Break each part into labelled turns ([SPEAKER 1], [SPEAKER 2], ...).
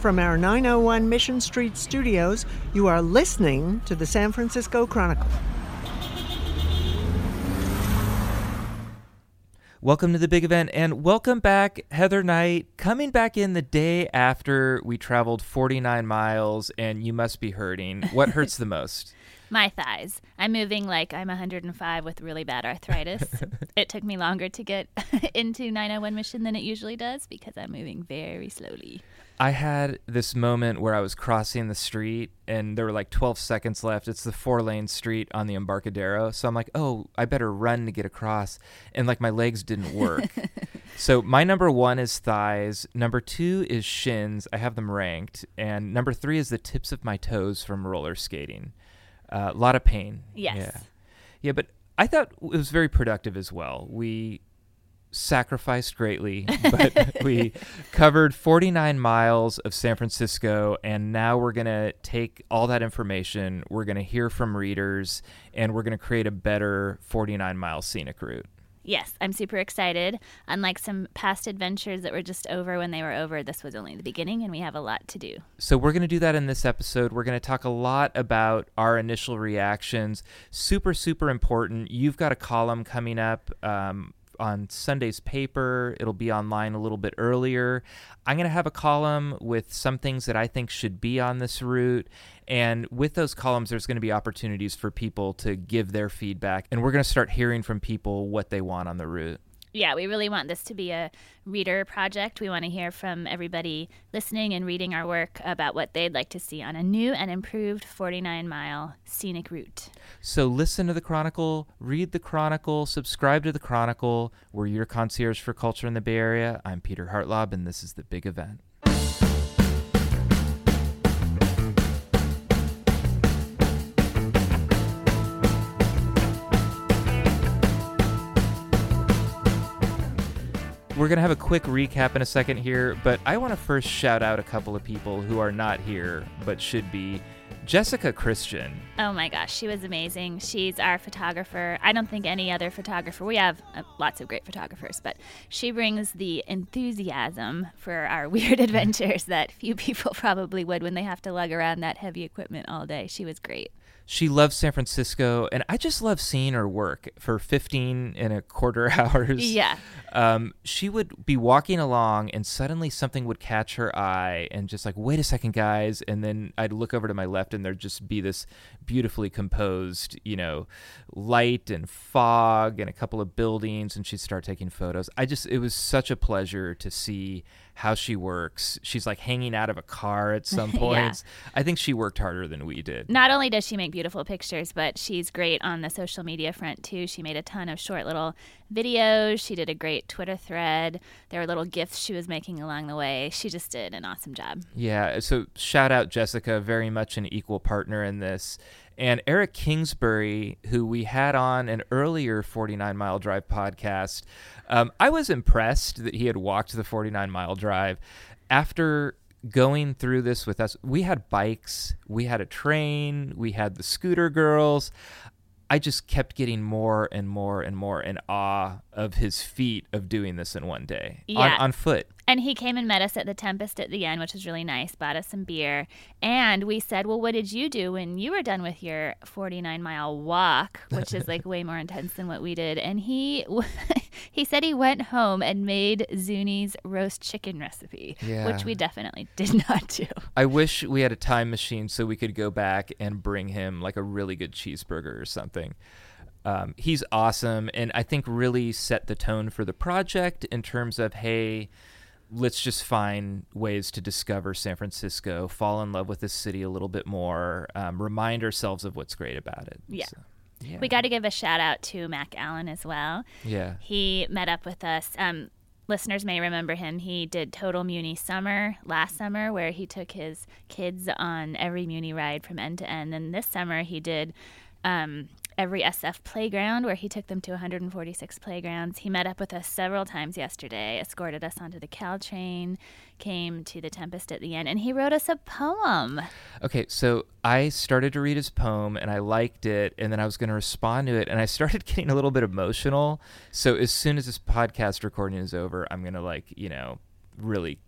[SPEAKER 1] From our 901 Mission Street studios, you are listening to the San Francisco Chronicle.
[SPEAKER 2] Welcome to the big event and welcome back, Heather Knight, coming back in the day after we traveled 49 miles and you must be hurting. What hurts the most?
[SPEAKER 3] My thighs. I'm moving like I'm 105 with really bad arthritis. it took me longer to get into 901 Mission than it usually does because I'm moving very slowly.
[SPEAKER 2] I had this moment where I was crossing the street and there were like 12 seconds left. It's the four lane street on the Embarcadero. So I'm like, oh, I better run to get across. And like my legs didn't work. so my number one is thighs. Number two is shins. I have them ranked. And number three is the tips of my toes from roller skating. A uh, lot of pain.
[SPEAKER 3] Yes.
[SPEAKER 2] Yeah. Yeah, but I thought it was very productive as well. We sacrificed greatly, but we covered 49 miles of San Francisco, and now we're going to take all that information, we're going to hear from readers, and we're going to create a better 49 mile scenic route.
[SPEAKER 3] Yes, I'm super excited. Unlike some past adventures that were just over when they were over, this was only the beginning and we have a lot to do.
[SPEAKER 2] So, we're going to do that in this episode. We're going to talk a lot about our initial reactions. Super, super important. You've got a column coming up. Um, on Sunday's paper. It'll be online a little bit earlier. I'm going to have a column with some things that I think should be on this route. And with those columns, there's going to be opportunities for people to give their feedback. And we're going to start hearing from people what they want on the route
[SPEAKER 3] yeah, we really want this to be a reader project. We want to hear from everybody listening and reading our work about what they'd like to see on a new and improved 49 mile scenic route.
[SPEAKER 2] So listen to the Chronicle, read the Chronicle, subscribe to the Chronicle. We're your concierge for culture in the Bay Area. I'm Peter Hartlaub, and this is the big event. We're going to have a quick recap in a second here, but I want to first shout out a couple of people who are not here but should be. Jessica Christian.
[SPEAKER 3] Oh my gosh, she was amazing. She's our photographer. I don't think any other photographer, we have uh, lots of great photographers, but she brings the enthusiasm for our weird adventures that few people probably would when they have to lug around that heavy equipment all day. She was great
[SPEAKER 2] she loves San Francisco, and I just love seeing her work for 15 and a quarter hours.
[SPEAKER 3] Yeah.
[SPEAKER 2] Um, she would be walking along, and suddenly something would catch her eye, and just like, wait a second, guys. And then I'd look over to my left, and there'd just be this beautifully composed, you know, light and fog and a couple of buildings, and she'd start taking photos. I just, it was such a pleasure to see how she works. She's like hanging out of a car at some points. yeah. I think she worked harder than we did.
[SPEAKER 3] Not only does she make beautiful pictures, but she's great on the social media front too. She made a ton of short little videos. She did a great Twitter thread. There were little gifts she was making along the way. She just did an awesome job.
[SPEAKER 2] Yeah. So shout out Jessica, very much an equal partner in this. And Eric Kingsbury, who we had on an earlier 49 Mile Drive podcast, um, I was impressed that he had walked the 49 Mile Drive. After going through this with us, we had bikes, we had a train, we had the scooter girls. I just kept getting more and more and more in awe of his feat of doing this in one day
[SPEAKER 3] yeah.
[SPEAKER 2] on, on foot.
[SPEAKER 3] And he came and met us at the Tempest at the end, which was really nice, bought us some beer. And we said, Well, what did you do when you were done with your 49 mile walk, which is like way more intense than what we did? And he he said he went home and made Zuni's roast chicken recipe, yeah. which we definitely did not do.
[SPEAKER 2] I wish we had a time machine so we could go back and bring him like a really good cheeseburger or something. Um, he's awesome and I think really set the tone for the project in terms of, hey, let's just find ways to discover San Francisco, fall in love with the city a little bit more, um, remind ourselves of what's great about it.
[SPEAKER 3] Yeah. So, yeah. We got to give a shout out to Mac Allen as well.
[SPEAKER 2] Yeah.
[SPEAKER 3] He met up with us. Um, listeners may remember him. He did Total Muni Summer last summer, where he took his kids on every Muni ride from end to end. And this summer, he did um, every SF playground where he took them to 146 playgrounds. He met up with us several times yesterday, escorted us onto the Caltrain, came to the Tempest at the end, and he wrote us a poem.
[SPEAKER 2] Okay, so I started to read his poem and I liked it, and then I was going to respond to it, and I started getting a little bit emotional. So as soon as this podcast recording is over, I'm going to, like, you know, really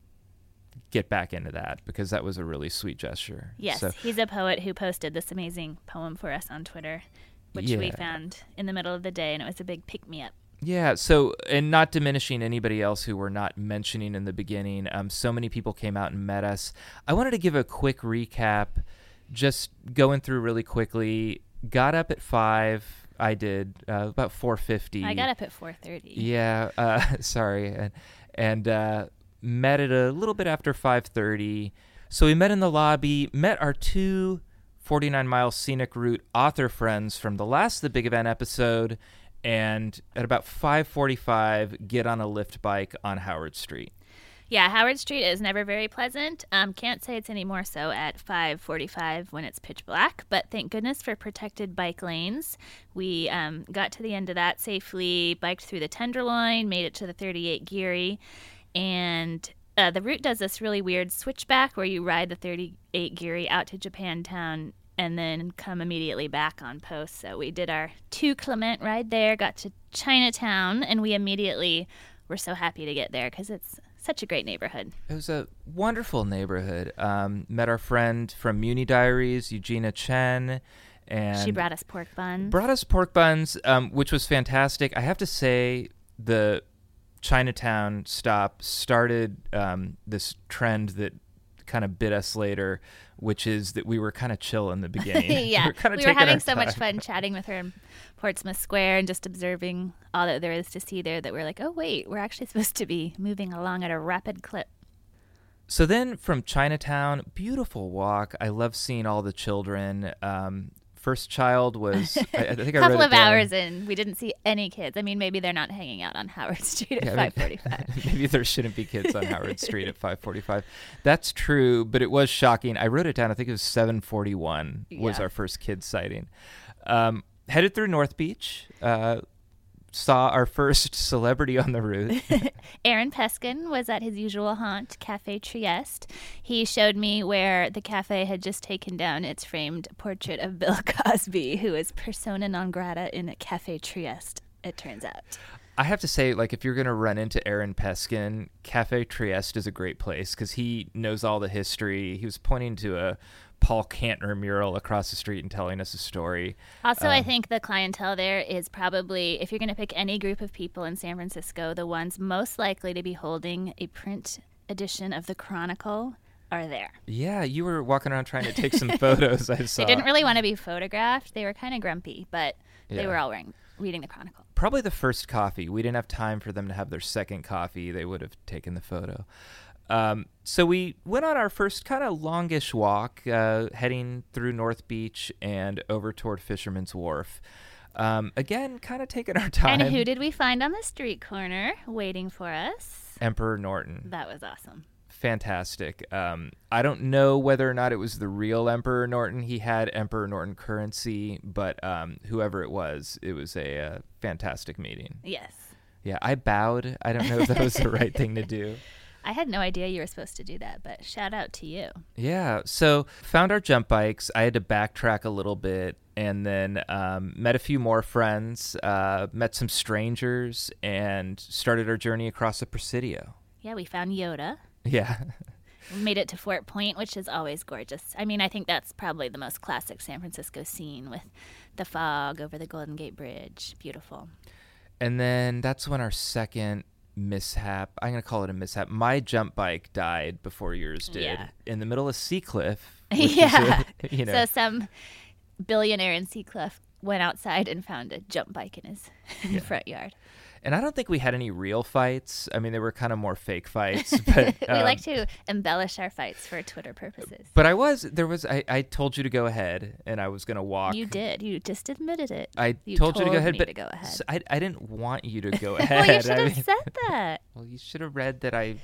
[SPEAKER 2] get back into that because that was a really sweet gesture.
[SPEAKER 3] Yes,
[SPEAKER 2] So,
[SPEAKER 3] he's a poet who posted this amazing poem for us on Twitter, which we found in the middle of the day, and it was a big pick me up.
[SPEAKER 2] Yeah, so and not diminishing anybody else who we're not mentioning in the beginning. Um, so many people came out and met us. I wanted to give a quick recap, just going through really quickly. Got up at five. I did uh, about four fifty.
[SPEAKER 3] I got up at 4:30.
[SPEAKER 2] Yeah, uh, sorry, and, and uh, met at a little bit after five thirty. So we met in the lobby. Met our two 49 mile scenic route author friends from the last the big event episode, and at about 5:45, get on a Lyft bike on Howard Street.
[SPEAKER 3] Yeah, Howard Street is never very pleasant. Um, can't say it's any more so at 5:45 when it's pitch black. But thank goodness for protected bike lanes. We um, got to the end of that safely, biked through the Tenderloin, made it to the 38 Geary, and uh, the route does this really weird switchback where you ride the 38 Geary out to Japantown and then come immediately back on post. So we did our two Clement ride there, got to Chinatown, and we immediately were so happy to get there because it's such a great neighborhood.
[SPEAKER 2] It was a wonderful neighborhood. Um, met our friend from Muni Diaries, Eugenia Chun, and
[SPEAKER 3] she brought us pork buns.
[SPEAKER 2] brought us pork buns, um, which was fantastic. I have to say, the Chinatown stop started um, this trend that kind of bit us later, which is that we were kind of chill in the beginning.
[SPEAKER 3] yeah,
[SPEAKER 2] we were, kind of
[SPEAKER 3] we were having so much fun chatting with her in Portsmouth Square and just observing all that there is to see there. That we're like, oh wait, we're actually supposed to be moving along at a rapid clip.
[SPEAKER 2] So then from Chinatown, beautiful walk. I love seeing all the children. Um, first child was, I, I think I
[SPEAKER 3] A couple of hours in, we didn't see any kids. I mean, maybe they're not hanging out on Howard Street at
[SPEAKER 2] Yeah, I mean-. Maybe there shouldn't be kids on Howard Street at 5:45. That's true, but it was shocking. I wrote it down. I think it was 7:41 was our first kid sighting. Um, headed through North Beach, uh, saw our first celebrity on the route.
[SPEAKER 3] Aaron Peskin was at his usual haunt, Cafe Trieste. He showed me where the cafe had just taken down its framed portrait of Bill Cosby, who is persona non grata in Cafe Trieste, it turns out.
[SPEAKER 2] I have to say, like, if you're gonna run into Aaron Peskin, Cafe Trieste is a great place because he knows all the history. He was pointing to a Paul Kantner mural across the street and telling us a story.
[SPEAKER 3] Also, I
[SPEAKER 2] Um,
[SPEAKER 3] think the clientele there is probably, if you're going to pick any group of people in San Francisco, the ones most likely to be holding a print edition of the Chronicle are there.
[SPEAKER 2] Yeah, you were walking around trying to take some photos. I saw.
[SPEAKER 3] They didn't really want to be photographed. They were kind of grumpy, but
[SPEAKER 2] Yeah.
[SPEAKER 3] they were all wearing, reading the Chronicle.
[SPEAKER 2] probably the first coffee. We didn't have time for them to have their second coffee. They would have taken the photo. Um, so we went on our first kind of longish walk, uh, heading through North Beach and over toward Fisherman's Wharf. Um, again, kind of taking our time.
[SPEAKER 3] And who did we find on the street corner waiting for us?
[SPEAKER 2] Emperor Norton.
[SPEAKER 3] That was awesome.
[SPEAKER 2] Fantastic. Um, I don't know whether or not it was the real Emperor Norton. He had Emperor Norton currency, but um, whoever it was, it was a uh, fantastic meeting.
[SPEAKER 3] Yes.
[SPEAKER 2] Yeah, I bowed. I don't know if that was the right thing to do.
[SPEAKER 3] I had no idea you were supposed to do that, but shout out to you.
[SPEAKER 2] Yeah, so found our jump bikes. I had to backtrack a little bit and then um, met a few more friends, uh, met some strangers, and started our journey across the Presidio.
[SPEAKER 3] Yeah, we found Yoda.
[SPEAKER 2] Yeah.
[SPEAKER 3] We made it to Fort Point, which is always gorgeous. I mean, I think that's probably the most classic San Francisco scene with the fog over the Golden Gate Bridge. Beautiful.
[SPEAKER 2] And then that's when our second mishap, I'm going to call it a mishap. My jump bike died before yours did
[SPEAKER 3] Yeah.
[SPEAKER 2] in the middle of Seacliff. which is
[SPEAKER 3] yeah.
[SPEAKER 2] a- you know,
[SPEAKER 3] So some billionaire in Seacliff went outside and found a jump bike in his front yard.
[SPEAKER 2] And I don't think we had any real fights. I mean, they were kind of more fake fights, but
[SPEAKER 3] we
[SPEAKER 2] um,
[SPEAKER 3] like to embellish our fights for Twitter purposes.
[SPEAKER 2] But I was there was I, I told you to go ahead and I was gonna walk.
[SPEAKER 3] You did. You just admitted it.
[SPEAKER 2] I
[SPEAKER 3] You
[SPEAKER 2] told you to go ahead, but
[SPEAKER 3] to go ahead.
[SPEAKER 2] I, I didn't want you to go ahead.
[SPEAKER 3] well, you should
[SPEAKER 2] I
[SPEAKER 3] have
[SPEAKER 2] mean-
[SPEAKER 3] said that.
[SPEAKER 2] well, you should have read that I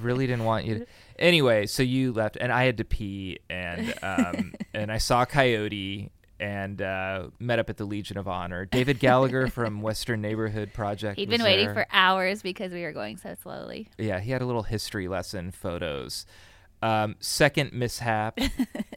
[SPEAKER 2] really didn't want you. to... Anyway, so you left, and I had to pee, and um, and I saw Coyote and uh, met up at the Legion of Honor. David Gallagher from Western Neighborhood Project.
[SPEAKER 3] He'd been waiting
[SPEAKER 2] there.
[SPEAKER 3] for hours because we were going so slowly.
[SPEAKER 2] Yeah, he had a little history lesson photos. Um, second mishap.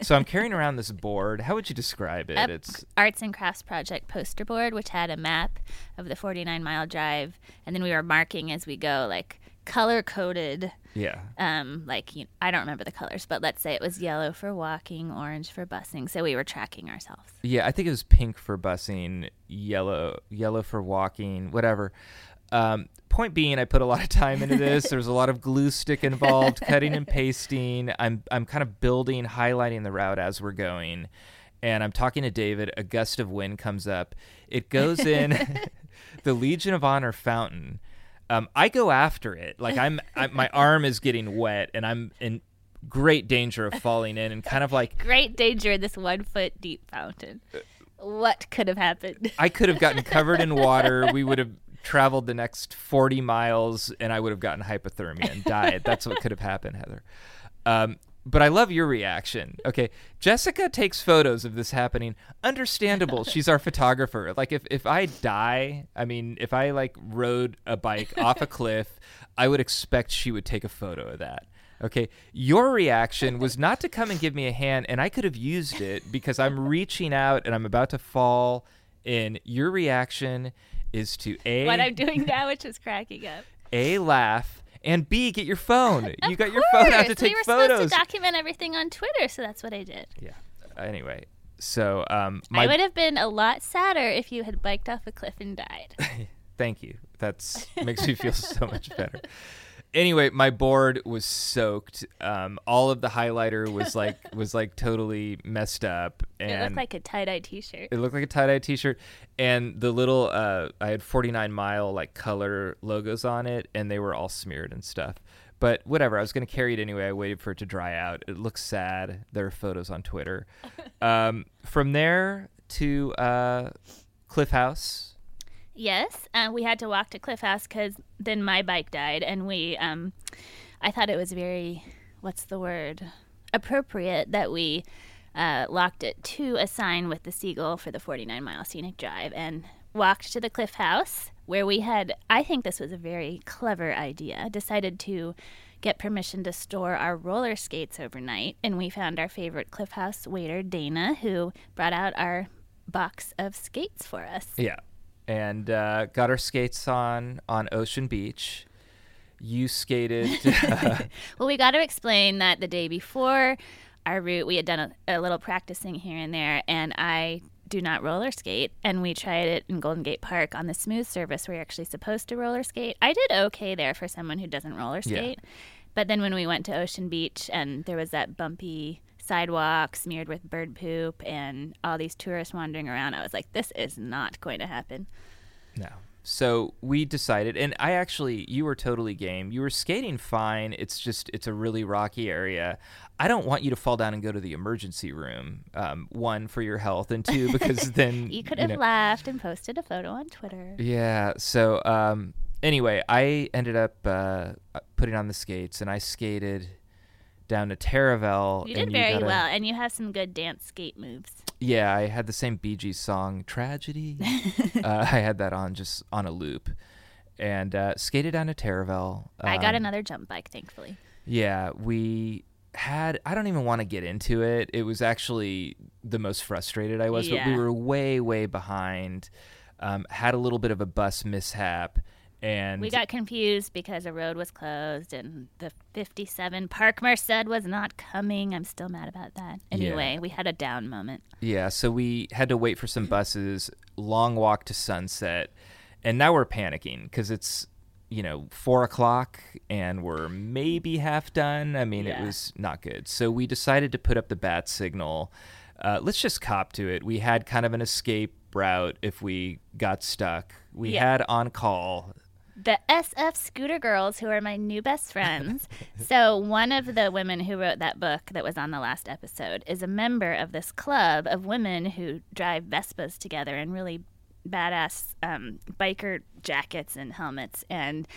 [SPEAKER 2] so I'm carrying around this board. How would you describe it?
[SPEAKER 3] Up
[SPEAKER 2] It's
[SPEAKER 3] Arts and Crafts Project poster board, which had a map of the 49 mile drive, and then we were marking as we go, like color coded.
[SPEAKER 2] Yeah.
[SPEAKER 3] Um, like you know, I don't remember the colors, but let's say it was yellow for walking, orange for busing. So we were tracking ourselves.
[SPEAKER 2] Yeah, I think it was pink for busing, yellow yellow for walking, whatever. Um, point being, I put a lot of time into this. There's a lot of glue stick involved, cutting and pasting. I'm I'm kind of building, highlighting the route as we're going, and I'm talking to David. A gust of wind comes up. It goes in the Legion of Honor fountain. Um, I go after it. Like I'm, I, my arm is getting wet, and I'm in great danger of falling in, and kind of like
[SPEAKER 3] Great danger in this one foot deep fountain. What could have happened?
[SPEAKER 2] I could have gotten covered in water. We would have traveled the next 40 miles and I would have gotten hypothermia and died. That's what could have happened, Heather. Um, but I love your reaction. Okay, Jessica takes photos of this happening. Understandable. She's our photographer. Like if if I die, I mean, if I like rode a bike off a cliff, I would expect she would take a photo of that. Okay, your reaction was not to come and give me a hand, and I could have used it because I'm reaching out and I'm about to fall. In your reaction is to a
[SPEAKER 3] what I'm doing now, which is cracking up.
[SPEAKER 2] a laugh and b get your phone. you got your phone out to take
[SPEAKER 3] we were
[SPEAKER 2] photos.
[SPEAKER 3] supposed to document everything on Twitter, so that's what I did.
[SPEAKER 2] yeah. Anyway, so um, my
[SPEAKER 3] I would have been a lot sadder if you had biked off a cliff and died.
[SPEAKER 2] Thank you. That's makes me feel so much better. Anyway, my board was soaked. Um, all of the highlighter was like was like totally messed up, and
[SPEAKER 3] it looked like a tie dye T-shirt.
[SPEAKER 2] it looked like a tie dye T-shirt, and the little uh, I had 49 mile like color logos on it, and they were all smeared and stuff. But whatever, I was gonna carry it anyway. I waited for it to dry out. It looks sad. There are photos on Twitter. um, from there to uh, Cliff House.
[SPEAKER 3] Yes, uh, we had to walk to Cliff House because then my bike died, and we. Um, I thought it was very, what's the word, appropriate that we uh, locked it to a sign with the seagull for the 49 mile scenic drive and walked to the Cliff House where we had. I think this was a very clever idea. Decided to get permission to store our roller skates overnight, and we found our favorite Cliff House waiter, Dana, who brought out our box of skates for us.
[SPEAKER 2] Yeah, and uh, got our skates on on Ocean Beach. You skated.
[SPEAKER 3] Well, we got to explain that the day before our route, we had done a, a little practicing here and there, and I do not roller skate. And we tried it in Golden Gate Park on the smooth surface where you're actually supposed to roller skate. I did okay there for someone who doesn't roller
[SPEAKER 2] Yeah.
[SPEAKER 3] skate. But then when we went to Ocean Beach and there was that bumpy sidewalk smeared with bird poop and all these tourists wandering around, I was like, this is not going to happen.
[SPEAKER 2] No. So we decided, and I actually, you were totally game. You were skating fine. It's just, it's a really rocky area. I don't want you to fall down and go to the emergency room. Um, one for your health, and two because then
[SPEAKER 3] You could have
[SPEAKER 2] know-
[SPEAKER 3] laughed and posted a photo on Twitter.
[SPEAKER 2] Yeah. So um, anyway, I ended up uh, putting on the skates, and I skated down to Taraval.
[SPEAKER 3] You did very
[SPEAKER 2] gotta-
[SPEAKER 3] well, and you have some good dance skate moves.
[SPEAKER 2] Yeah, I had the same Bee Gees song, Tragedy. uh, I had that on just on a loop. And uh, skated down to Taraval.
[SPEAKER 3] I got
[SPEAKER 2] Um,
[SPEAKER 3] another jump bike, thankfully.
[SPEAKER 2] Yeah, we had, I don't even want to get into it. It was actually the most frustrated I was, but we were way, way behind. Um, had a little bit of a bus mishap. And
[SPEAKER 3] We got confused because a road was closed and the 57 Parkmerced was not coming. I'm still mad about that. Anyway, we had a down moment.
[SPEAKER 2] Yeah, so we had to wait for some buses, long walk to Sunset, and now we're panicking because it's you know four o'clock and we're maybe half done. I mean, it was not good. So we decided to put up the bat signal. Uh, let's just cop to it. We had kind of an escape route if we got stuck. We
[SPEAKER 3] Yeah.
[SPEAKER 2] had on call.
[SPEAKER 3] The SF Scooter Girls, who are my new best friends. so, one of the women who wrote that book that was on the last episode is a member of this club of women who drive Vespas together in really badass um, biker jackets and helmets. And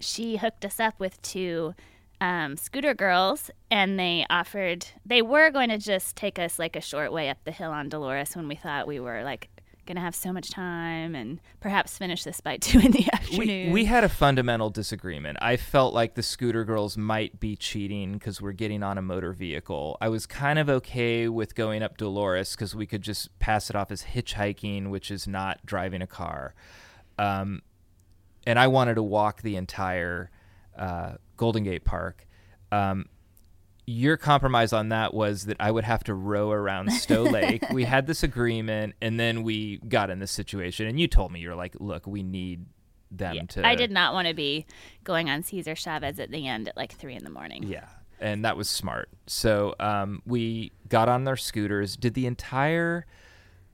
[SPEAKER 3] she hooked us up with two um, scooter girls, and they offered, they were going to just take us like a short way up the hill on Dolores when we thought we were like going to have so much time and perhaps finish this by two in the afternoon.
[SPEAKER 2] We, we had a fundamental disagreement. I felt like the scooter girls might be cheating because we're getting on a motor vehicle. I was kind of okay with going up Dolores because we could just pass it off as hitchhiking, which is not driving a car. Um, and I wanted to walk the entire uh, Golden Gate Park. Um, your compromise on that was that I would have to row around Stow Lake. we had this agreement, and then we got in this situation, and you told me you're like, "Look, we need them
[SPEAKER 3] Yeah.
[SPEAKER 2] to."
[SPEAKER 3] I did not want to be going on Cesar Chavez at the end at like three in the morning.
[SPEAKER 2] Yeah, and that was smart. So um, we got on their scooters, did the entire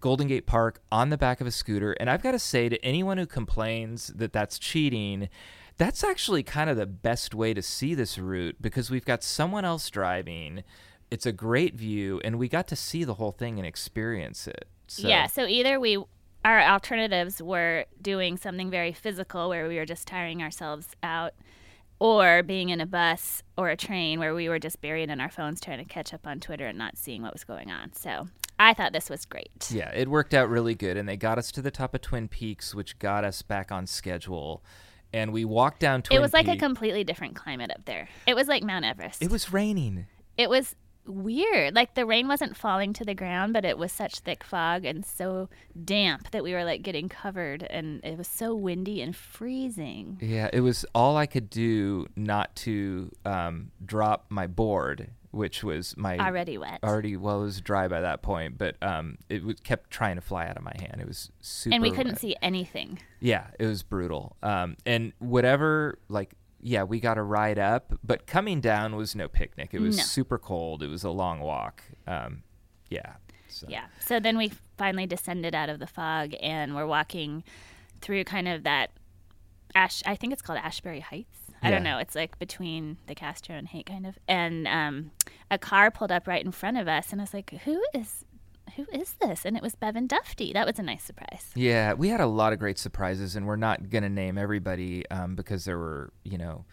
[SPEAKER 2] Golden Gate Park on the back of a scooter, and I've got to say to anyone who complains that that's cheating. That's actually kind of the best way to see this route because we've got someone else driving. It's a great view, and we got to see the whole thing and experience it. So,
[SPEAKER 3] Yeah, so either we our alternatives were doing something very physical where we were just tiring ourselves out or being in a bus or a train where we were just buried in our phones trying to catch up on Twitter and not seeing what was going on. So, I thought this was great.
[SPEAKER 2] Yeah, it worked out really good, and they got us to the top of Twin Peaks, which got us back on schedule. And we walked down Twin
[SPEAKER 3] it was like a completely different climate up there. It was like Mount Everest.
[SPEAKER 2] It was raining.
[SPEAKER 3] it was weird. Like the rain wasn't falling to the ground, but it was such thick fog and so damp that we were like getting covered and it was so windy and freezing.
[SPEAKER 2] Yeah, it was all I could do not to um, drop my board, which was my
[SPEAKER 3] Already wet.
[SPEAKER 2] already well, it was dry by that point, but um, it w- kept trying to fly out of my hand. It was super.
[SPEAKER 3] and we couldn't
[SPEAKER 2] wet.
[SPEAKER 3] see anything.
[SPEAKER 2] Yeah, it was brutal. Um, and whatever, like, yeah, we got a ride up, but coming down was no picnic. It was
[SPEAKER 3] No.
[SPEAKER 2] super cold. It was a long walk. Um, yeah. So.
[SPEAKER 3] Yeah. So then we finally descended out of the fog and we're walking through kind of that Ash I think it's called Ashbury Heights. I don't know. It's like between the Castro and Haight kind of. And um, a car pulled up right in front of us and I was like, Who is who is this? And it was Bevan Dufty. That was a nice surprise.
[SPEAKER 2] Yeah, we had a lot of great surprises, and we're not going to name everybody um, because there were, you know,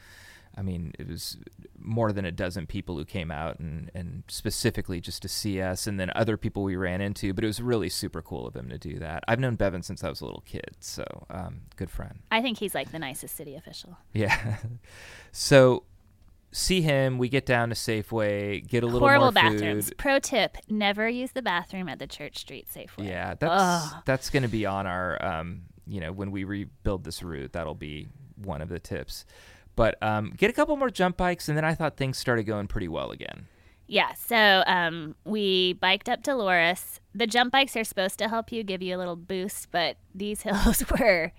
[SPEAKER 2] I mean, it was more than a dozen people who came out and, and specifically just to see us, and then other people we ran into. But it was really super cool of him to do that. I've known Bevan since I was a little kid, so um, good friend.
[SPEAKER 3] I think he's like the nicest city official.
[SPEAKER 2] Yeah. so see him. We get down to Safeway, get a little
[SPEAKER 3] Horrible
[SPEAKER 2] more
[SPEAKER 3] bathrooms.
[SPEAKER 2] food.
[SPEAKER 3] Pro tip: never use the bathroom at the Church Street Safeway.
[SPEAKER 2] Yeah, that's
[SPEAKER 3] Ugh.
[SPEAKER 2] that's going to be on our um, you know, when we rebuild this route, that'll be one of the tips. But um, get a couple more jump bikes, and then I thought things started going pretty well again.
[SPEAKER 3] Yeah, so um, we biked up Dolores. The jump bikes are supposed to help you, give you a little boost, but these hills were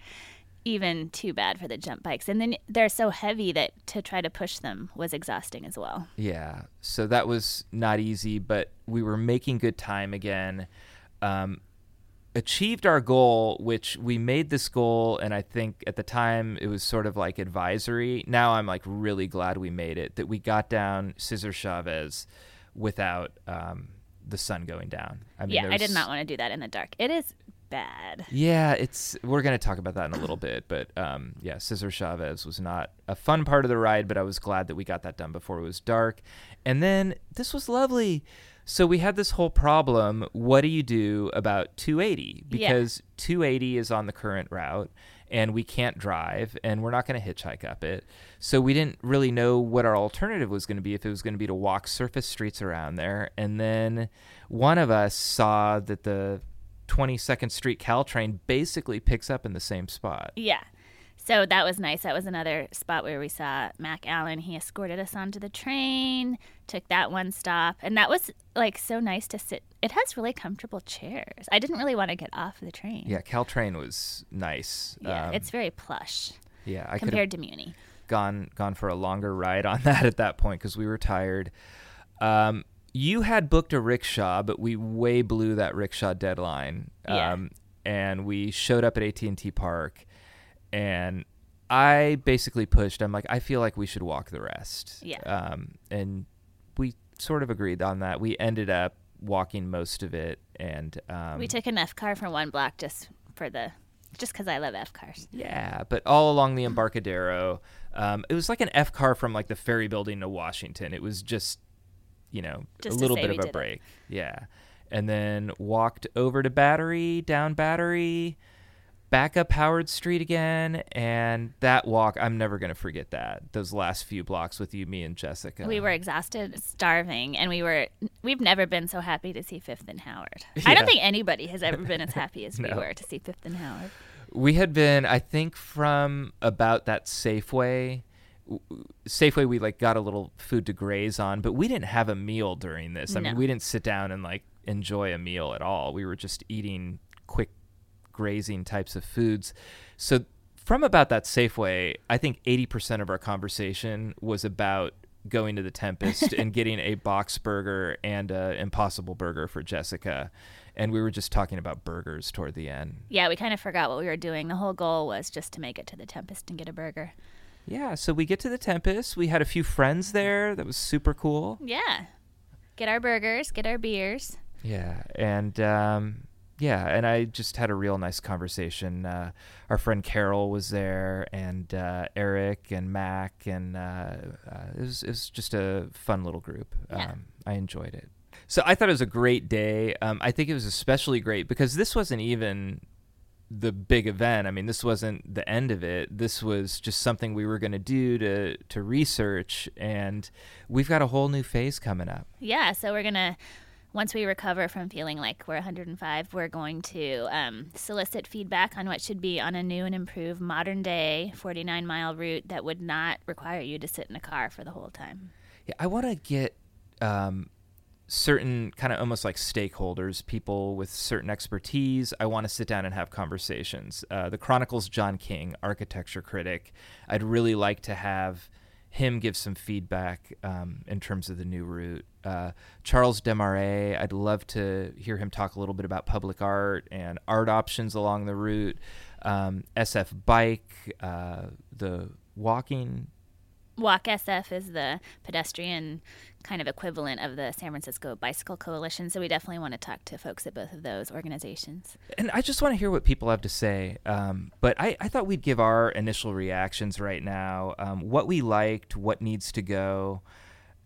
[SPEAKER 3] even too bad for the jump bikes. And then they're so heavy that to try to push them was exhausting as well.
[SPEAKER 2] Yeah, so that was not easy, but we were making good time again. Um, achieved our goal, which we made this goal, and I think at the time it was sort of like advisory. Now I'm like really glad we made it, that we got down Cesar Chavez without um, the sun going down. I mean,
[SPEAKER 3] yeah, I did not want to do that in the dark. It is bad.
[SPEAKER 2] Yeah, it's we're gonna talk about that in a little bit, but um, yeah, Cesar Chavez was not a fun part of the ride, but I was glad that we got that done before it was dark. And then this was lovely. So we had this whole problem. What do you do about 280?
[SPEAKER 3] Yeah.
[SPEAKER 2] Because 280 is on the current route, and we can't drive, and we're not going to hitchhike up it. So we didn't really know what our alternative was going to be. If it was going to be to walk surface streets around there, and then one of us saw that the 22nd Street Caltrain basically picks up in the same spot.
[SPEAKER 3] Yeah. So that was nice. That was another spot where we saw Mac Allen. He escorted us onto the train, took that one stop, and that was like so nice to sit. It has really comfortable chairs. I didn't really want to get off the train.
[SPEAKER 2] Yeah, Caltrain was nice.
[SPEAKER 3] Yeah,
[SPEAKER 2] Um,
[SPEAKER 3] it's very plush
[SPEAKER 2] yeah. I
[SPEAKER 3] compared to Muni.
[SPEAKER 2] gone gone for a longer ride on that at that point because we were tired. Um, you had booked a rickshaw, but we way blew that rickshaw deadline.
[SPEAKER 3] Yeah.
[SPEAKER 2] Um, and we showed up at AT and T Park, and I basically pushed. I'm like, I feel like we should walk the rest.
[SPEAKER 3] Yeah.
[SPEAKER 2] Um, and we sort of agreed on that. We ended up walking most of it, and um,
[SPEAKER 3] we took an F car for one block just for the, just because I love F cars.
[SPEAKER 2] Yeah, but all along the Embarcadero, um, it was like an F car from like the ferry building to Washington. It was just, you know,
[SPEAKER 3] Just
[SPEAKER 2] a little bit of a
[SPEAKER 3] did it.
[SPEAKER 2] break. Yeah, and then walked over to Battery, down Battery, back up Howard Street again, and that walk I'm never gonna forget that. Those last few blocks with you, me, and Jessica.
[SPEAKER 3] We were exhausted, starving, and we were. We've never been so happy to see Fifth and Howard. I don't think anybody has ever been as happy as we were to see Fifth and Howard.
[SPEAKER 2] We had been, I think, from about that Safeway, Safeway, we like got a little food to graze on, but we didn't have a meal during this. I
[SPEAKER 3] No.
[SPEAKER 2] mean, we didn't sit down and like enjoy a meal at all. We were just eating quick grazing types of foods. So from about that Safeway, I think 80% of our conversation was about going to the Tempest and getting a box burger and an Impossible Burger for Jessica. And we were just talking about burgers toward the end.
[SPEAKER 3] Yeah, we kind of forgot what we were doing. The whole goal was just to make it to the Tempest and get a burger.
[SPEAKER 2] Yeah, so we get to the Tempest. We had a few friends there. That was super cool.
[SPEAKER 3] Yeah. Get our burgers, get our beers.
[SPEAKER 2] Yeah, and um, yeah, and I just had a real nice conversation. Uh, our friend Carol was there, and uh, Eric and Mac, and uh, uh, it was it was just a fun little group.
[SPEAKER 3] Yeah.
[SPEAKER 2] Um, I enjoyed it. So I thought it was a great day. Um, I think it was especially great because this wasn't even the big event. I mean, this wasn't the end of it. This was just something we were going to do to to research, and we've got a whole new phase coming up.
[SPEAKER 3] Yeah, so we're going to, once we recover from feeling like we're 105, we're going to um, solicit feedback on what should be on a new and improved modern day 49 mile route that would not require you to sit in a car for the whole time.
[SPEAKER 2] Yeah, I want to get um, certain kind of almost like stakeholders, people with certain expertise. I want to sit down and have conversations. Uh, the Chronicles, John King, architecture critic. I'd really like to have him give some feedback um, in terms of the new route. Uh, Charles Desmarais, I'd love to hear him talk a little bit about public art and art options along the route. Um, SF Bike, uh, the walking
[SPEAKER 3] Walk SF is the pedestrian kind of equivalent of the San Francisco Bicycle Coalition, so we definitely want to talk to folks at both of those organizations.
[SPEAKER 2] and I just want to hear what people have to say. Um, but I, I thought we'd give our initial reactions right now. Um, what we liked, what needs to go.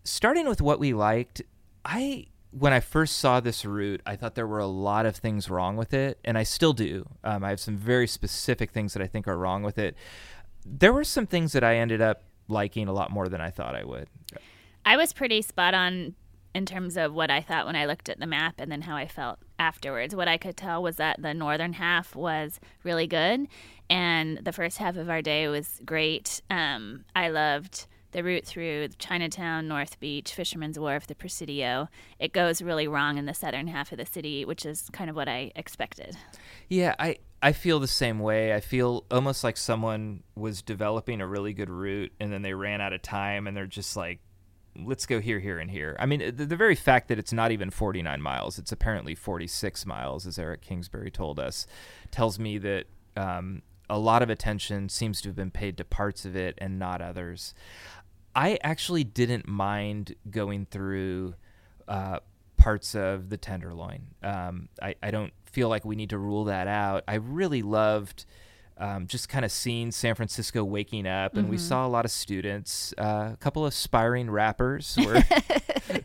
[SPEAKER 2] Starting with what we liked, I when I first saw this route, I thought there were a lot of things wrong with it, and I still do. Um, I have some very specific things that I think are wrong with it. There were some things that I ended up liking a lot more than I thought I would.
[SPEAKER 3] I was pretty spot on in terms of what I thought when I looked at the map and then how I felt afterwards. What I could tell was that the northern half was really good, and the first half of our day was great. Um, I loved the route through Chinatown, North Beach, Fisherman's Wharf, the Presidio. It goes really wrong in the southern half of the city, which is kind of what I expected.
[SPEAKER 2] Yeah, I I feel the same way. I feel almost like someone was developing a really good route and then they ran out of time and they're just like let's go here here and here. I mean, the, the very fact that it's not even 49 miles, it's apparently 46 miles as Eric Kingsbury told us, tells me that um, a lot of attention seems to have been paid to parts of it and not others. I actually didn't mind going through uh, parts of the Tenderloin. Um, I, I don't feel like we need to rule that out. I really loved um, just kind of seeing San Francisco waking up, and we saw a lot of students, uh, a couple of aspiring rappers were,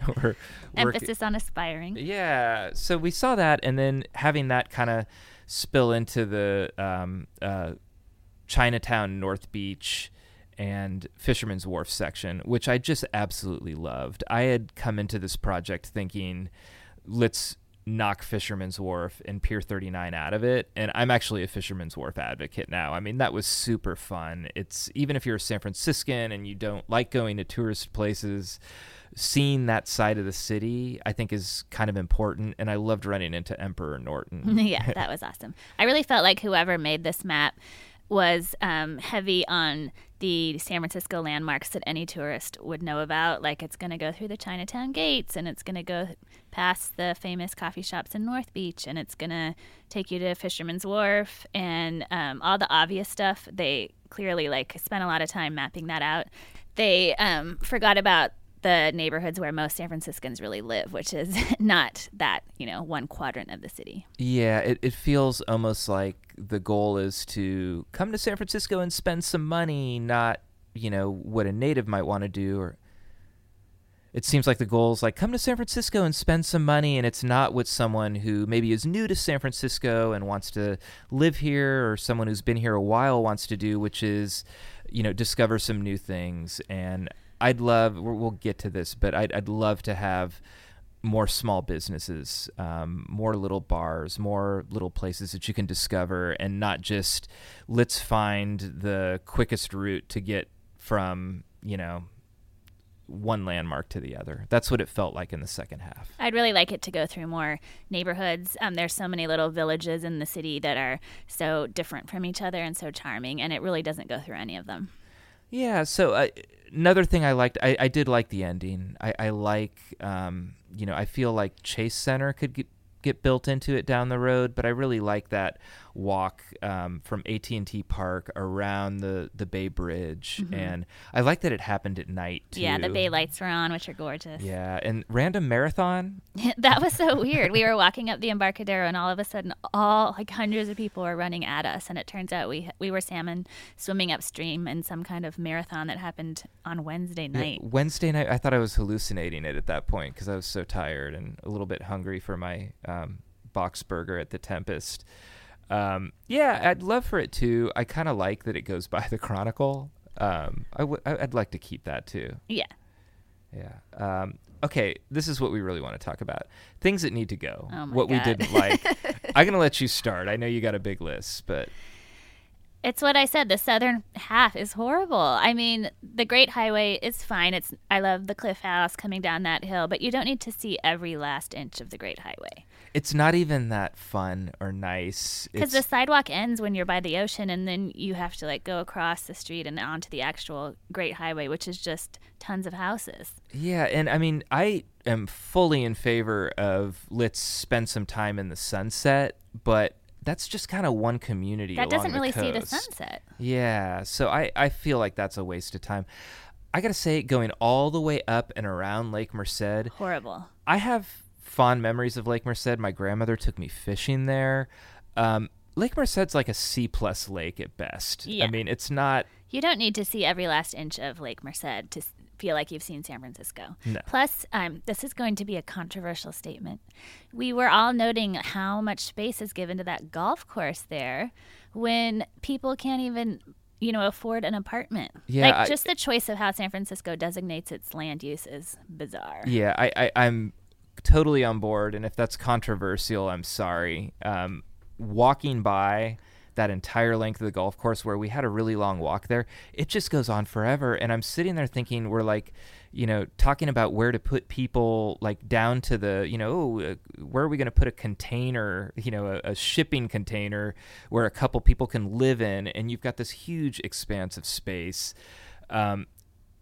[SPEAKER 2] were
[SPEAKER 3] Emphasis on aspiring.
[SPEAKER 2] yeah, so we saw that, and then having that kind of spill into the um, uh, Chinatown, North Beach, and Fisherman's Wharf section, which I just absolutely loved. I had come into this project thinking, let's knock Fisherman's Wharf and Pier 39 out of it, and I'm actually a Fisherman's Wharf advocate now. I mean, that was super fun. It's even if you're a San Franciscan and you don't like going to tourist places, seeing that side of the city I think is kind of important and I loved running into Emperor Norton.
[SPEAKER 3] yeah, that was awesome. I really felt like whoever made this map was um, heavy on the San Francisco landmarks that any tourist would know about. Like it's going to go through the Chinatown gates and it's going to go past the famous coffee shops in North Beach and it's going to take you to Fisherman's Wharf and um, all the obvious stuff. They clearly like spent a lot of time mapping that out. They um, forgot about the neighborhoods where most San Franciscans really live, which is not that, you know, one quadrant of the city.
[SPEAKER 2] Yeah, it, it feels almost like the goal is to come to San Francisco and spend some money, not, you know, what a native might want to do or it seems like the goal is like come to San Francisco and spend some money and it's not what someone who maybe is new to San Francisco and wants to live here or someone who's been here a while wants to do which is you know discover some new things. And I'd love we'll we'll get to this but I'd I'd love to have more small businesses, um, more little bars, more little places that you can discover, and not just let's find the quickest route to get from you know, one landmark to the other. That's what it felt like in the second half.
[SPEAKER 3] I'd really like it to go through more neighborhoods. Um, there's so many little villages in the city that are so different from each other and so charming, and it really doesn't go through any of them.
[SPEAKER 2] Yeah. So uh, another thing I liked, I, I did like the ending. I, I like, um, you know, I feel like Chase Center could get, get built into it down the road, but I really like that walk um, from AT and T Park around the the Bay Bridge, mm-hmm. and I like that it happened at night. Too.
[SPEAKER 3] Yeah, the Bay lights were on, which are gorgeous.
[SPEAKER 2] Yeah, and random marathon.
[SPEAKER 3] that was so weird. We were walking up the Embarcadero, and all of a sudden, all like hundreds of people were running at us, and it turns out we we were salmon swimming upstream in some kind of marathon that happened on Wednesday night.
[SPEAKER 2] Yeah, Wednesday night, I thought I was hallucinating it at that point because I was so tired and a little bit hungry for my um, box burger at the Tempest. Um, yeah, I'd love for it to. I kind of like that it goes by the Chronicle. Um, I w- I'd like to keep that too.
[SPEAKER 3] Yeah.
[SPEAKER 2] Yeah. Um, okay, this is what we really want to talk about. Things that need to go.
[SPEAKER 3] Oh
[SPEAKER 2] what
[SPEAKER 3] God.
[SPEAKER 2] we didn't like. I'm going to let you start. I know you got a big list, but
[SPEAKER 3] it's what I said. The southern half is horrible. I mean, the Great Highway is fine. It's I love the Cliff House coming down that hill, but you don't need to see every last inch of the Great Highway.
[SPEAKER 2] It's not even that fun or nice.
[SPEAKER 3] Because the sidewalk ends when you're by the ocean, and then you have to like go across the street and onto the actual Great Highway, which is just tons of houses.
[SPEAKER 2] Yeah, and I mean, I am fully in favor of let's spend some time in the sunset, but that's just kind of one community.
[SPEAKER 3] That doesn't really
[SPEAKER 2] the
[SPEAKER 3] see the sunset.
[SPEAKER 2] Yeah, so I I feel like that's a waste of time. I gotta say, going all the way up and around Lake Merced,
[SPEAKER 3] horrible.
[SPEAKER 2] I have fond memories of Lake Merced. My grandmother took me fishing there. Um, Lake Merced's like a C plus lake at best.
[SPEAKER 3] Yeah.
[SPEAKER 2] I mean, it's not.
[SPEAKER 3] You don't need to see every last inch of Lake Merced to feel like you've seen San Francisco.
[SPEAKER 2] No.
[SPEAKER 3] Plus, um, this is going to be a controversial statement. We were all noting how much space is given to that golf course there when people can't even you know afford an apartment
[SPEAKER 2] yeah
[SPEAKER 3] like
[SPEAKER 2] I,
[SPEAKER 3] just the choice of how san francisco designates its land use is bizarre
[SPEAKER 2] yeah i, I i'm totally on board and if that's controversial i'm sorry um, walking by that entire length of the golf course where we had a really long walk there, it just goes on forever. And I'm sitting there thinking, we're like, you know, talking about where to put people, like down to the, you know, oh, uh, where are we going to put a container, you know, a, a, shipping container where a couple people can live in, and you've got this huge expanse of space. Um,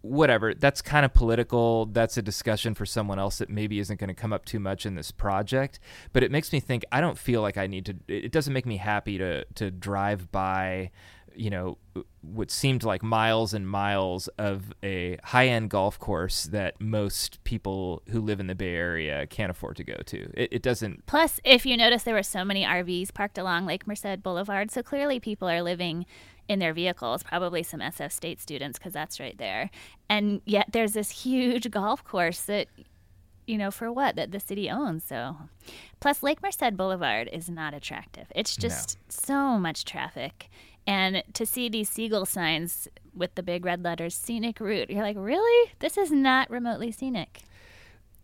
[SPEAKER 2] whatever that's kind of political that's a discussion for someone else that maybe isn't going to come up too much in this project but it makes me think i don't feel like i need to it doesn't make me happy to to drive by you know what seemed like miles and miles of a high-end golf course that most people who live in the bay area can't afford to go to. It, it doesn't
[SPEAKER 3] plus if you notice there were so many rvs parked along lake merced boulevard so clearly people are living in their vehicles, probably some SF State students because that's right there. And yet there's this huge golf course that, you know, for what? That the city owns. So, plus Lake Merced Boulevard is not attractive. It's just no. so much traffic. And to see these seagull signs with the big red letters, scenic route, you're like, really? This is not remotely scenic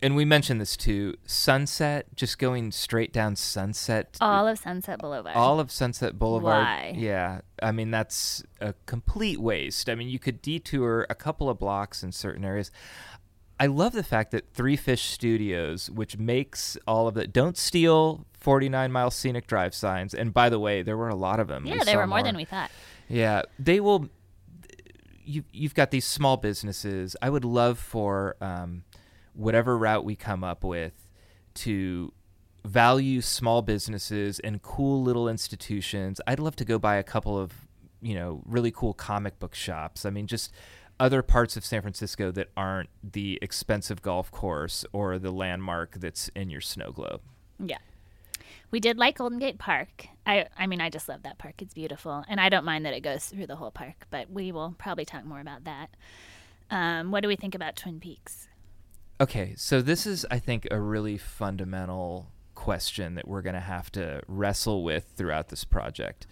[SPEAKER 2] and we mentioned this too. Sunset, just going straight down Sunset.
[SPEAKER 3] All of Sunset Boulevard.
[SPEAKER 2] All of Sunset Boulevard.
[SPEAKER 3] Why?
[SPEAKER 2] Yeah. I mean, that's a complete waste. I mean, you could detour a couple of blocks in certain areas. I love the fact that Three Fish Studios, which makes all of the don't steal 49 mile scenic drive signs. And by the way, there were a lot of them.
[SPEAKER 3] Yeah, we there were more, more than we thought.
[SPEAKER 2] Yeah, they will. You, you've got these small businesses. I would love for um, whatever route we come up with to value small businesses and cool little institutions. I'd love to go by a couple of, you know, really cool comic book shops. I mean, just other parts of San Francisco that aren't the expensive golf course or the landmark that's in your snow globe.
[SPEAKER 3] Yeah. We did like Golden Gate Park. I I mean I just love that park. It's beautiful. And I don't mind that it goes through the whole park, but we will probably talk more about that. Um, what do we think about Twin Peaks?
[SPEAKER 2] Okay, so this is, I think, a really fundamental question that we're going to have to wrestle with throughout this project.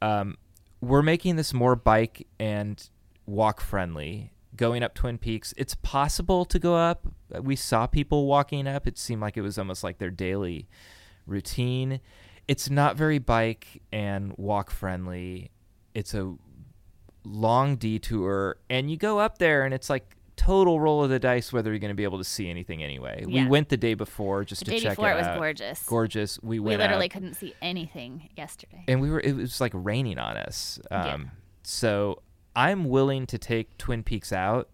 [SPEAKER 2] Um, we're making this more bike and walk friendly. Going up Twin Peaks, it's possible to go up. We saw people walking up. It seemed like it was almost like their daily routine. It's not very bike and walk friendly. It's a long detour, and you go up there, and it's like total roll of the dice whether you're going to be able to see anything anyway.
[SPEAKER 3] Yeah.
[SPEAKER 2] We went the day before just
[SPEAKER 3] The
[SPEAKER 2] to
[SPEAKER 3] day
[SPEAKER 2] check
[SPEAKER 3] before
[SPEAKER 2] it
[SPEAKER 3] it was
[SPEAKER 2] out.
[SPEAKER 3] gorgeous.
[SPEAKER 2] Gorgeous. We
[SPEAKER 3] We literally
[SPEAKER 2] out,
[SPEAKER 3] couldn't see anything yesterday.
[SPEAKER 2] and we were. It was like raining on us. Um,
[SPEAKER 3] Yeah.
[SPEAKER 2] So I'm willing to take Twin Peaks out.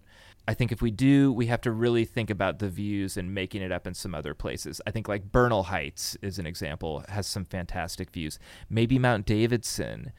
[SPEAKER 2] I think if we do, we have to really think about the views and making it up in some other places. I think like Bernal Heights is an example, has some fantastic views. Maybe Mount Davidson.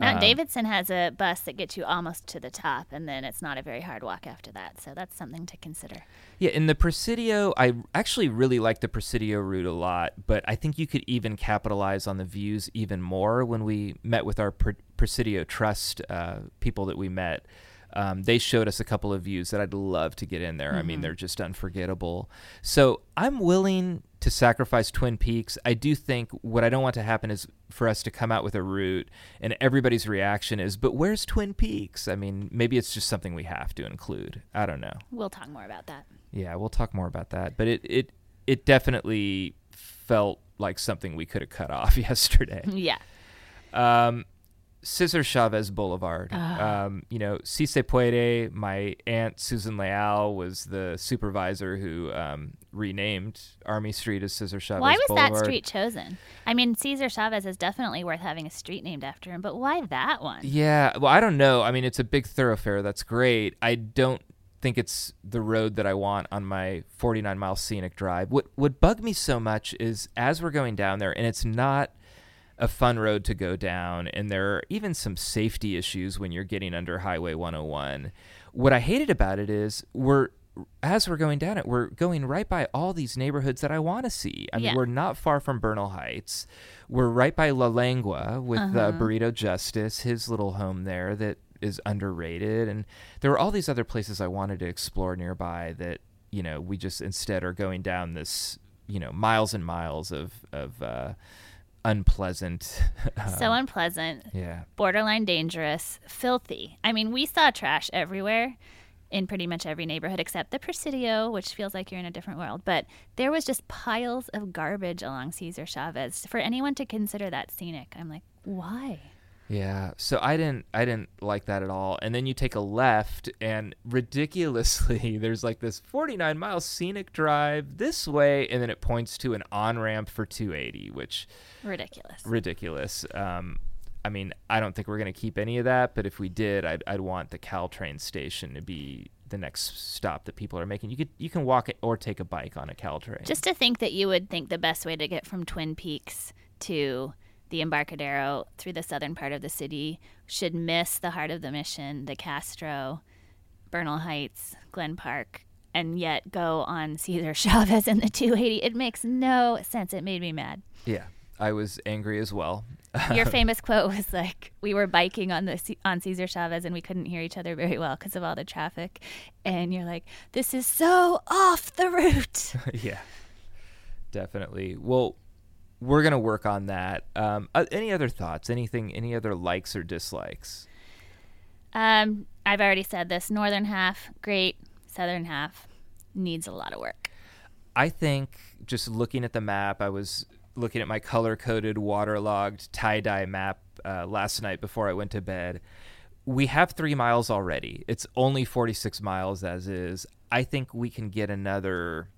[SPEAKER 3] Mount
[SPEAKER 2] Um,
[SPEAKER 3] Davidson has a bus that gets you almost to the top, and then it's not a very hard walk after that. So that's something to consider.
[SPEAKER 2] Yeah, in the Presidio, I actually really like the Presidio route a lot, but I think you could even capitalize on the views even more when we met with our Presidio Trust uh, people that we met. Um, they showed us a couple of views that I'd love to get in there. I mean, they're just unforgettable. So I'm willing to sacrifice Twin Peaks. I do think what I don't want to happen is for us to come out with a route and everybody's reaction is, but where's Twin Peaks? I mean, maybe it's just something we have to include. I don't know.
[SPEAKER 3] We'll talk more about that.
[SPEAKER 2] Yeah, we'll talk more about that. But it it it definitely felt like something we could have cut off yesterday.
[SPEAKER 3] Yeah.
[SPEAKER 2] Um, Cesar Chavez Boulevard. Um, you know, Si Se Puede, my aunt Susan Leal was the supervisor who um, renamed Army Street as Cesar Chavez
[SPEAKER 3] Why was
[SPEAKER 2] Boulevard.
[SPEAKER 3] that street chosen? I mean, Cesar Chavez is definitely worth having a street named after him, but why that one?
[SPEAKER 2] Yeah, well, I don't know. I mean, it's a big thoroughfare. That's great. I don't think it's the road that I want on my 49 mile scenic drive. What what bugged me so much is as we're going down there, and it's not a fun road to go down, and there are even some safety issues when you're getting under Highway 101. What I hated about it is we're as we're going down it, we're going right by all these neighborhoods that I want to see. I mean,
[SPEAKER 3] Yeah.
[SPEAKER 2] we're not far from Bernal Heights. We're right by La Lengua with uh Burrito Justice, his little home there that is underrated. And there were all these other places I wanted to explore nearby that, you know, we just instead are going down this, you know, miles and miles of, of uh, unpleasant.
[SPEAKER 3] So um, unpleasant,
[SPEAKER 2] yeah.
[SPEAKER 3] borderline dangerous, filthy. I mean, we saw trash everywhere in pretty much every neighborhood except the Presidio, which feels like you're in a different world. But there was just piles of garbage along Cesar Chavez. For anyone to consider that scenic, I'm like, why?
[SPEAKER 2] Yeah, so I didn't I didn't like that at all. And then you take a left and ridiculously there's like this 49 mile scenic drive this way and then it points to an on-ramp for 280, which
[SPEAKER 3] Ridiculous.
[SPEAKER 2] ridiculous. Um I mean, I don't think we're going to keep any of that, but if we did, I'd, I'd want the Caltrain station to be the next stop that people are making. You could you can walk it or take a bike on a Caltrain.
[SPEAKER 3] Just to think that you would think the best way to get from Twin Peaks to the Embarcadero through the southern part of the city should miss the heart of the mission, the Castro, Bernal Heights, Glen Park, and yet go on Cesar Chavez and the 280. It makes no sense. It made me mad.
[SPEAKER 2] yeah, I was angry as well.
[SPEAKER 3] Your famous quote was like, "We were biking on the C- on Cesar Chavez and we couldn't hear each other very well because of all the traffic," and you're like, "This is so off the route."
[SPEAKER 2] yeah, definitely. Well, we're gonna work on that. Um, uh, any other thoughts? Anything? Any other likes or dislikes?
[SPEAKER 3] Um, I've already said this. Northern half, great. Southern half needs a lot of work.
[SPEAKER 2] I think just looking at the map, I was looking at my color coded, waterlogged tie dye map uh, last night before I went to bed. We have three miles already. It's only 46 miles as is. I think we can get another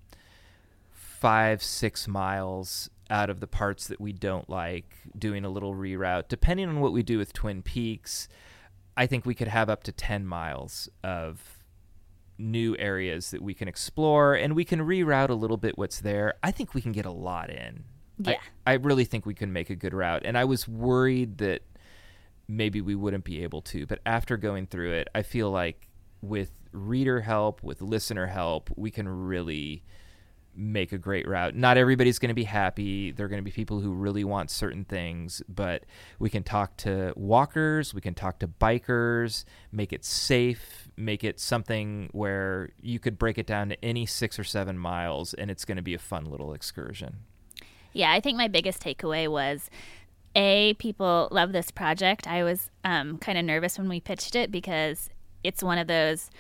[SPEAKER 2] five, six miles out of the parts that we don't like, doing a little reroute. Depending on what we do with Twin Peaks, I think we could have up to 10 miles of new areas that we can explore and we can reroute a little bit what's there. I think we can get a lot in.
[SPEAKER 3] Yeah.
[SPEAKER 2] I, I really think we can make a good route. And I was worried that maybe we wouldn't be able to. But after going through it, I feel like with reader help, with listener help, we can really make a great route. Not everybody's going to be happy. There are going to be people who really want certain things, but we can talk to walkers, we can talk to bikers, make it safe, make it something where you could break it down to any 6 or 7 miles and it's going to be a fun little excursion.
[SPEAKER 3] Yeah, I think my biggest takeaway was a people love this project. I was um, kind of nervous when we pitched it because it's one of those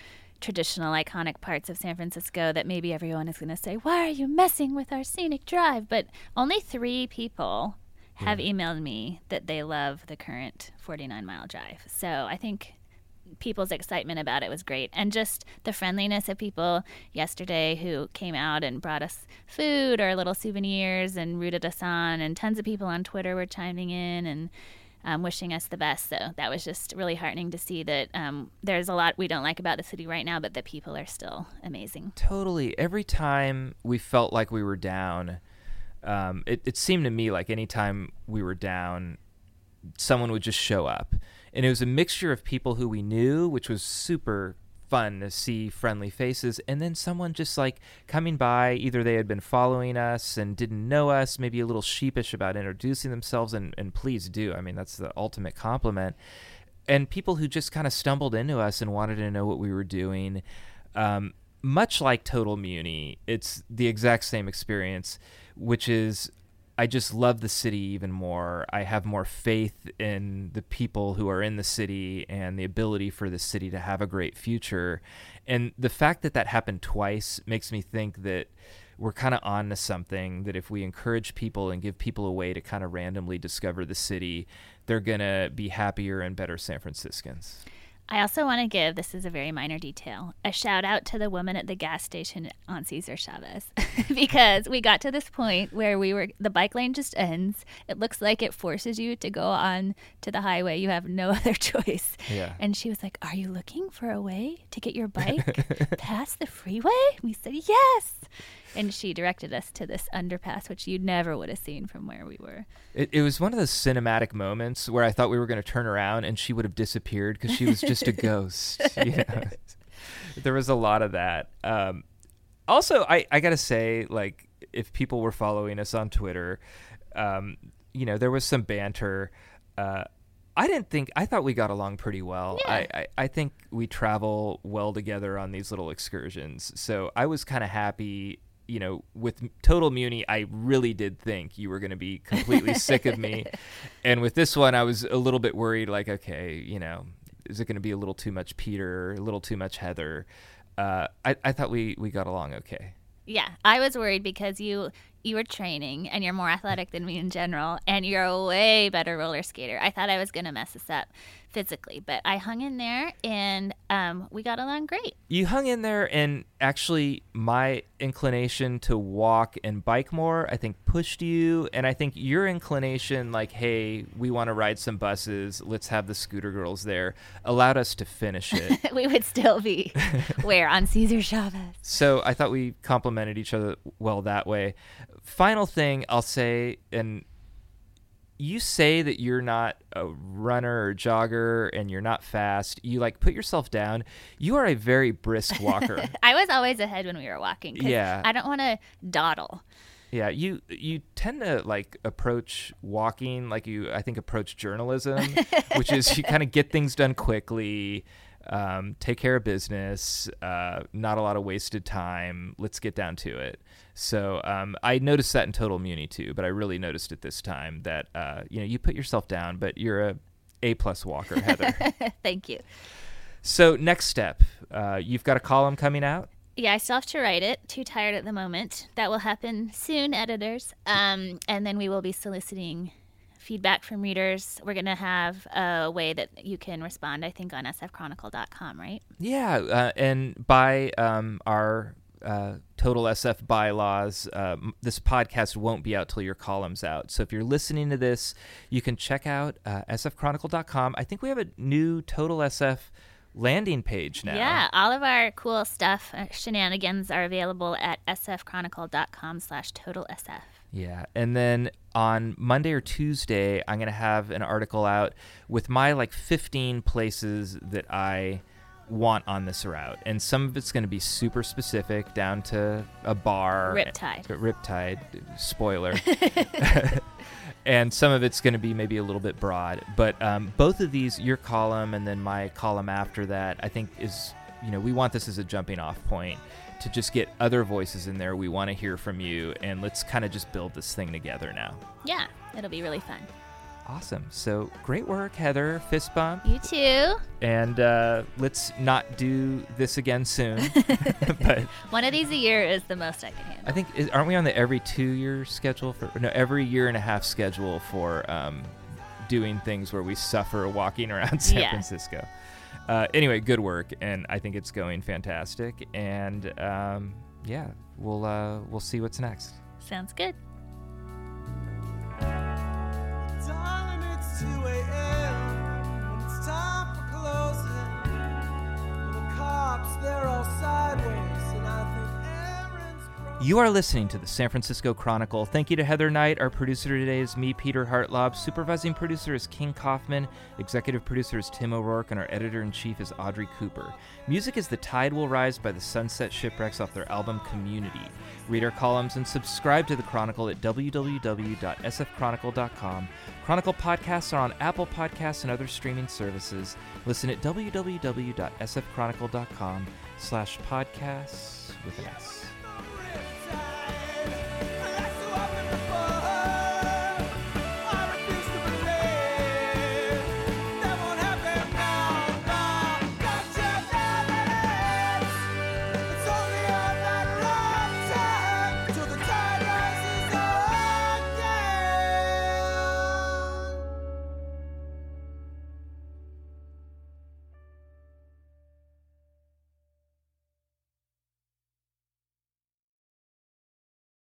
[SPEAKER 3] traditional iconic parts of San Francisco that maybe everyone is going to say, "Why are you messing with our scenic drive?" But only 3 people have emailed me that they love the current 49 mile drive. So, I think people's excitement about it was great. And just the friendliness of people yesterday who came out and brought us food or little souvenirs and rooted us on. And tons of people on Twitter were chiming in and um, wishing us the best. So that was just really heartening to see that um, there's a lot we don't like about the city right now, but the people are still amazing.
[SPEAKER 2] Totally. Every time we felt like we were down, um, it, it seemed to me like anytime we were down, someone would just show up. And it was a mixture of people who we knew, which was super fun to see friendly faces and then someone just like coming by either they had been following us and didn't know us maybe a little sheepish about introducing themselves and, and please do. I mean that's the ultimate compliment. And people who just kind of stumbled into us and wanted to know what we were doing um, much like total muni it's the exact same experience which is I just love the city even more. I have more faith in the people who are in the city and the ability for the city to have a great future. And the fact that that happened twice makes me think that we're kind of on to something that if we encourage people and give people a way to kind of randomly discover the city, they're going to be happier and better San Franciscans.
[SPEAKER 3] I also want to give this is a very minor detail a shout out to the woman at the gas station on Cesar Chavez because we got to this point where we were the bike lane just ends. It looks like it forces you to go on to the highway. You have no other choice.
[SPEAKER 2] Yeah.
[SPEAKER 3] And she was like, "Are you looking for a way to get your bike past the freeway?" We said, "Yes." And she directed us to this underpass, which you never would have seen from where we were.
[SPEAKER 2] It, it was one of those cinematic moments where I thought we were going to turn around and she would have disappeared because she was just a ghost. You know? there was a lot of that. Um, also, I, I got to say, like, if people were following us on Twitter, um, you know, there was some banter. Uh, I didn't think I thought we got along pretty well.
[SPEAKER 3] Yeah.
[SPEAKER 2] I, I, I think we travel well together on these little excursions. So I was kind of happy you know, with Total Muni, I really did think you were going to be completely sick of me. And with this one, I was a little bit worried like, okay, you know, is it going to be a little too much Peter, a little too much Heather? Uh, I, I thought we, we got along okay.
[SPEAKER 3] Yeah, I was worried because you you were training and you're more athletic than me in general, and you're a way better roller skater. I thought I was going to mess this up physically, but I hung in there and um, we got along great.
[SPEAKER 2] You hung in there, and actually, my inclination to walk and bike more, I think, pushed you. And I think your inclination, like, hey, we want to ride some buses, let's have the scooter girls there, allowed us to finish it.
[SPEAKER 3] we would still be where on Cesar Chavez.
[SPEAKER 2] So I thought we complemented each other well that way. Final thing I'll say, and you say that you're not a runner or jogger and you're not fast. You like put yourself down. You are a very brisk walker.
[SPEAKER 3] I was always ahead when we were walking.
[SPEAKER 2] Yeah.
[SPEAKER 3] I don't want to dawdle.
[SPEAKER 2] yeah, you you tend to like approach walking like you I think approach journalism, which is you kind of get things done quickly, um, take care of business, uh, not a lot of wasted time. Let's get down to it. So um, I noticed that in Total Muni too, but I really noticed it this time that uh, you know you put yourself down, but you're a A plus walker, Heather.
[SPEAKER 3] Thank you.
[SPEAKER 2] so next step, uh, you've got a column coming out.
[SPEAKER 3] Yeah, I still have to write it. Too tired at the moment. That will happen soon, editors. Um, and then we will be soliciting feedback from readers. We're going to have a way that you can respond, I think, on sfchronicle.com, right?
[SPEAKER 2] Yeah, uh, and by um, our uh, total SF bylaws, um, this podcast won't be out till your column's out. So if you're listening to this, you can check out uh, sfchronicle.com. I think we have a new Total SF landing page now.
[SPEAKER 3] Yeah, all of our cool stuff, uh, shenanigans are available at sfchronicle.com slash totalsf.
[SPEAKER 2] Yeah. And then on Monday or Tuesday, I'm going to have an article out with my like 15 places that I want on this route. And some of it's going to be super specific down to a bar.
[SPEAKER 3] Riptide.
[SPEAKER 2] Riptide. Spoiler. and some of it's going to be maybe a little bit broad. But um, both of these, your column and then my column after that, I think is, you know, we want this as a jumping off point to just get other voices in there. We want to hear from you, and let's kind of just build this thing together now.
[SPEAKER 3] Yeah, it'll be really fun.
[SPEAKER 2] Awesome. So great work, Heather. Fist bump.
[SPEAKER 3] You too.
[SPEAKER 2] And uh, let's not do this again soon. but
[SPEAKER 3] One of these a year is the most I can handle.
[SPEAKER 2] I think is, aren't we on the every two year schedule for no every year and a half schedule for um, doing things where we suffer walking around San
[SPEAKER 3] Yeah.
[SPEAKER 2] Francisco. Uh, anyway, good work, and I think it's going fantastic. And um, yeah, we'll uh, we'll see what's next.
[SPEAKER 3] Sounds good.
[SPEAKER 4] Darling,
[SPEAKER 2] You are listening to the San Francisco Chronicle. Thank you to Heather Knight. Our producer today is me, Peter Hartlaub. Supervising producer is King Kaufman. Executive producer is Tim O'Rourke. And our editor in chief is Audrey Cooper. Music is The Tide Will Rise by the Sunset Shipwrecks off their album Community. Read our columns and subscribe to the Chronicle at www.sfchronicle.com. Chronicle podcasts are on Apple Podcasts and other streaming services. Listen at www.sfchronicle.com slash podcasts with an S sky.